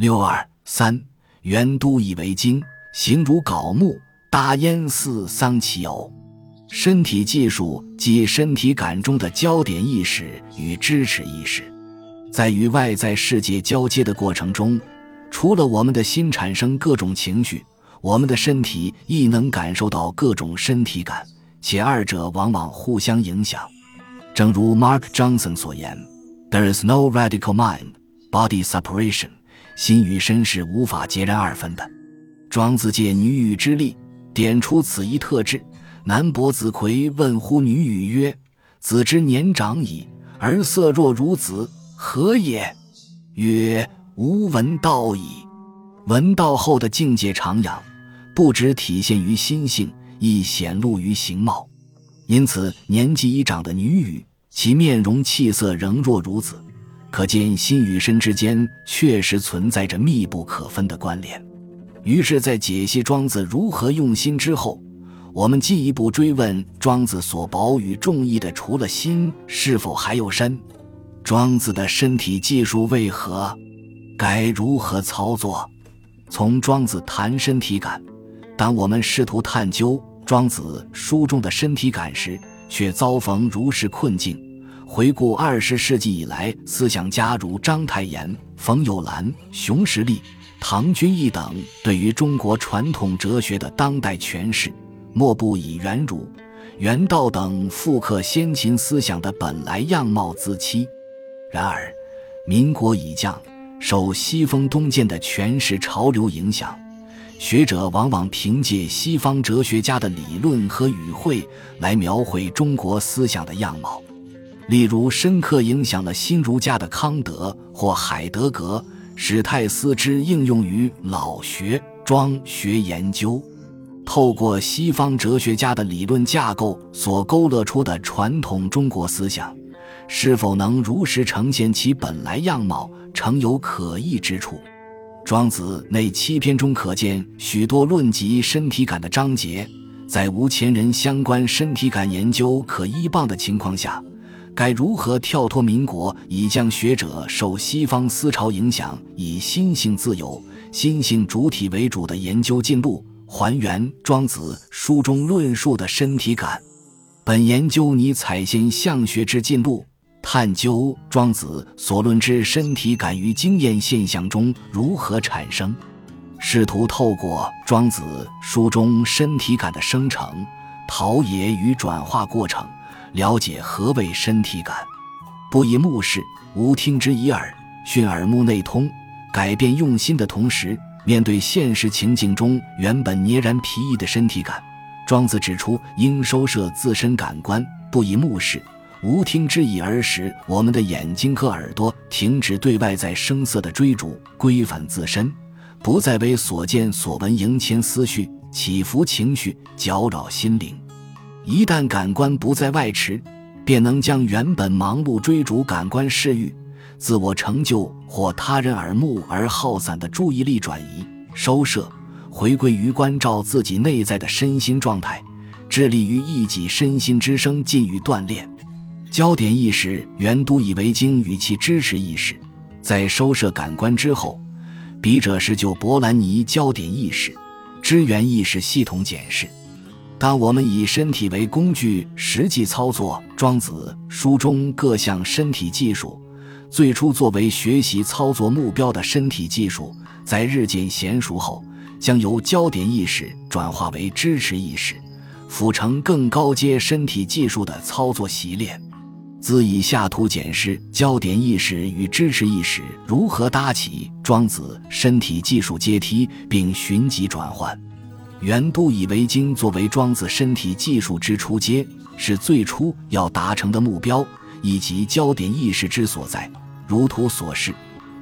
六二三，元都以为经，形如槁木，大烟似桑其偶。身体技术即身体感中的焦点意识与支持意识，在与外在世界交接的过程中，除了我们的心产生各种情绪，我们的身体亦能感受到各种身体感，且二者往往互相影响。正如 Mark Johnson 所言：“There is no radical mind-body separation。”心与身是无法截然二分的。庄子借女语之力，点出此一特质。南伯子葵问乎女语曰：“子之年长矣，而色若如子，何也？”曰：“吾闻道矣。”闻道后的境界徜徉，不只体现于心性，亦显露于形貌。因此，年纪已长的女语，其面容气色仍若如子，可见心与身之间确实存在着密不可分的关联。于是，在解析庄子如何用心之后，我们进一步追问庄子所保与重义的，除了心，是否还有身？庄子的身体技术为何？该如何操作？从庄子谈身体感，当我们试图探究庄子书中的身体感时，却遭逢如是困境。回顾二十世纪以来，思想家如章太炎、冯友兰、熊十力、唐君毅等对于中国传统哲学的当代诠释。莫不以元儒、元道等复刻先秦思想的本来样貌自欺。然而，民国已降，受西风东渐的诠释潮流影响，学者往往凭借西方哲学家的理论和语汇来描绘中国思想的样貌。例如，深刻影响了新儒家的康德或海德格，史泰斯之应用于老学、庄学研究。透过西方哲学家的理论架构所勾勒出的传统中国思想，是否能如实呈现其本来样貌，诚有可疑之处。庄子那七篇中可见许多论及身体感的章节，在无前人相关身体感研究可依傍的情况下，该如何跳脱民国已将学者受西方思潮影响，以心性自由、心性主体为主的研究进路？还原庄子书中论述的身体感，本研究拟采先象学之进路，探究庄子所论之身体感于经验现象中如何产生，试图透过庄子书中身体感的生成、陶冶与转化过程，了解何谓身体感。不以目视，无听之以耳，训耳目内通，改变用心的同时。面对现实情境中原本捏然疲役的身体感，庄子指出应收摄自身感官，不以目视，无听之以耳，使我们的眼睛和耳朵停止对外在声色的追逐，规范自身，不再为所见所闻萦牵思绪、起伏情绪、搅扰心灵。一旦感官不再外驰，便能将原本忙碌追逐感官视欲。自我成就或他人耳目而耗散的注意力转移、收摄，回归于关照自己内在的身心状态，致力于一己身心之声进于锻炼。焦点意识原都以为经与其支持意识，在收摄感官之后，笔者是就伯兰尼焦点意识、支援意识系统检视。当我们以身体为工具，实际操作庄子书中各项身体技术。最初作为学习操作目标的身体技术，在日渐娴熟后，将由焦点意识转化为支持意识，辅成更高阶身体技术的操作习练。自以下图检视焦点意识与支持意识如何搭起庄子身体技术阶梯，并寻迹转换。原都以为经作为庄子身体技术之初阶，是最初要达成的目标。以及焦点意识之所在，如图所示。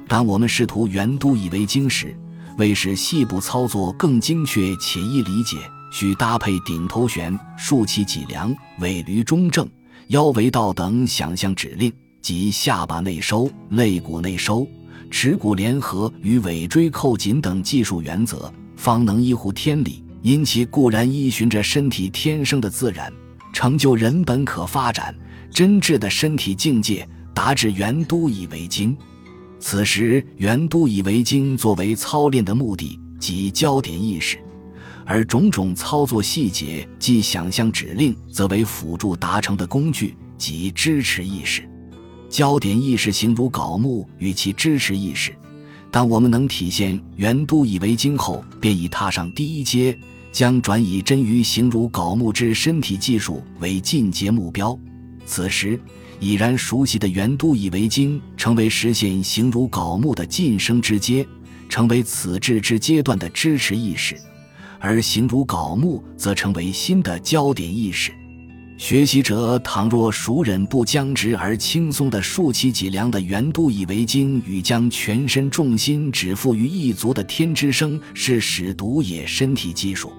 当我们试图原都以为经时，为使细部操作更精确且易理解，需搭配顶头悬、竖起脊梁、尾闾中正、腰围道等想象指令，即下巴内收、肋骨内收、耻骨联合与尾椎扣紧等技术原则，方能依乎天理。因其固然依循着身体天生的自然，成就人本可发展。真挚的身体境界，达至原都以为经。此时，元都以为经作为操练的目的及焦点意识，而种种操作细节即想象指令，则为辅助达成的工具及支持意识。焦点意识形如槁木与其支持意识。当我们能体现元都以为经后，便已踏上第一阶，将转以臻于形如槁木之身体技术为进阶目标。此时，已然熟悉的元都以为经成为实现形如槁木的晋升之阶，成为此质之阶段的支持意识，而形如槁木则成为新的焦点意识。学习者倘若熟忍不僵直而轻松地竖起脊梁的元都以为经，与将全身重心只付于一足的天之声是使独也身体技术，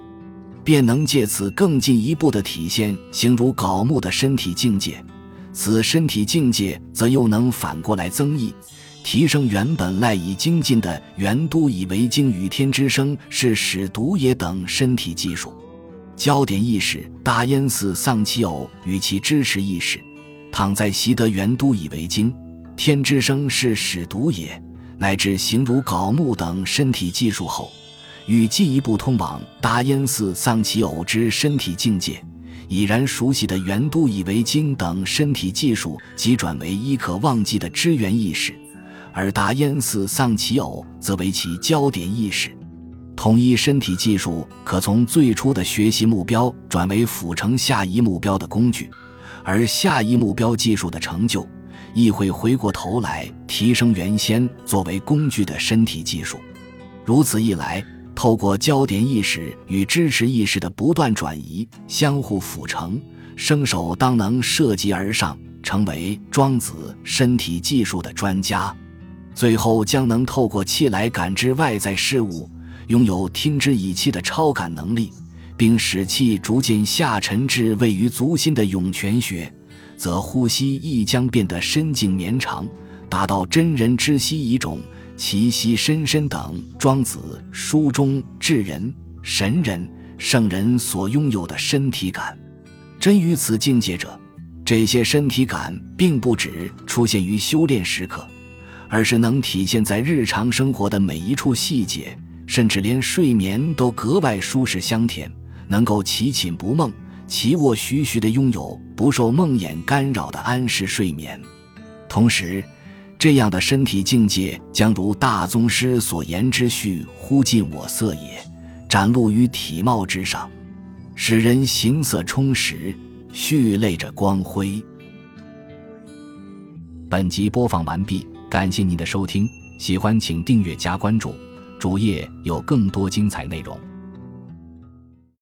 便能借此更进一步地体现形如槁木的身体境界。此身体境界则又能反过来增益，提升原本赖以精进的元都以为经与天之声是使独也等身体技术。焦点意识大焉寺丧其偶与其支持意识，躺在习得元都以为经、天之声是使独也，乃至形如槁木等身体技术后，与进一步通往大焉寺丧其偶之身体境界，已然熟悉的元都以为经等身体技术，即转为一可忘记的支援意识，而大焉寺丧其偶则为其焦点意识。统一身体技术可从最初的学习目标转为辅成下一目标的工具，而下一目标技术的成就亦会回过头来提升原先作为工具的身体技术。如此一来，透过焦点意识与支持意识的不断转移，相互辅成，生手当能涉级而上，成为庄子身体技术的专家。最后将能透过气来感知外在事物。拥有听之以气的超感能力，并使气逐渐下沉至位于足心的涌泉穴，则呼吸亦将变得深静绵长，达到真人之息一种其息深深等庄子书中智人、神人、圣人所拥有的身体感。真于此境界者，这些身体感并不只出现于修炼时刻，而是能体现在日常生活的每一处细节。甚至连睡眠都格外舒适香甜，能够其寝不梦，其卧徐徐的拥有不受梦魇干扰的安适睡眠。同时，这样的身体境界将如大宗师所言之“序忽尽我色也”，展露于体貌之上，使人形色充实，蓄泪着光辉。本集播放完毕，感谢您的收听，喜欢请订阅加关注。主页有更多精彩内容。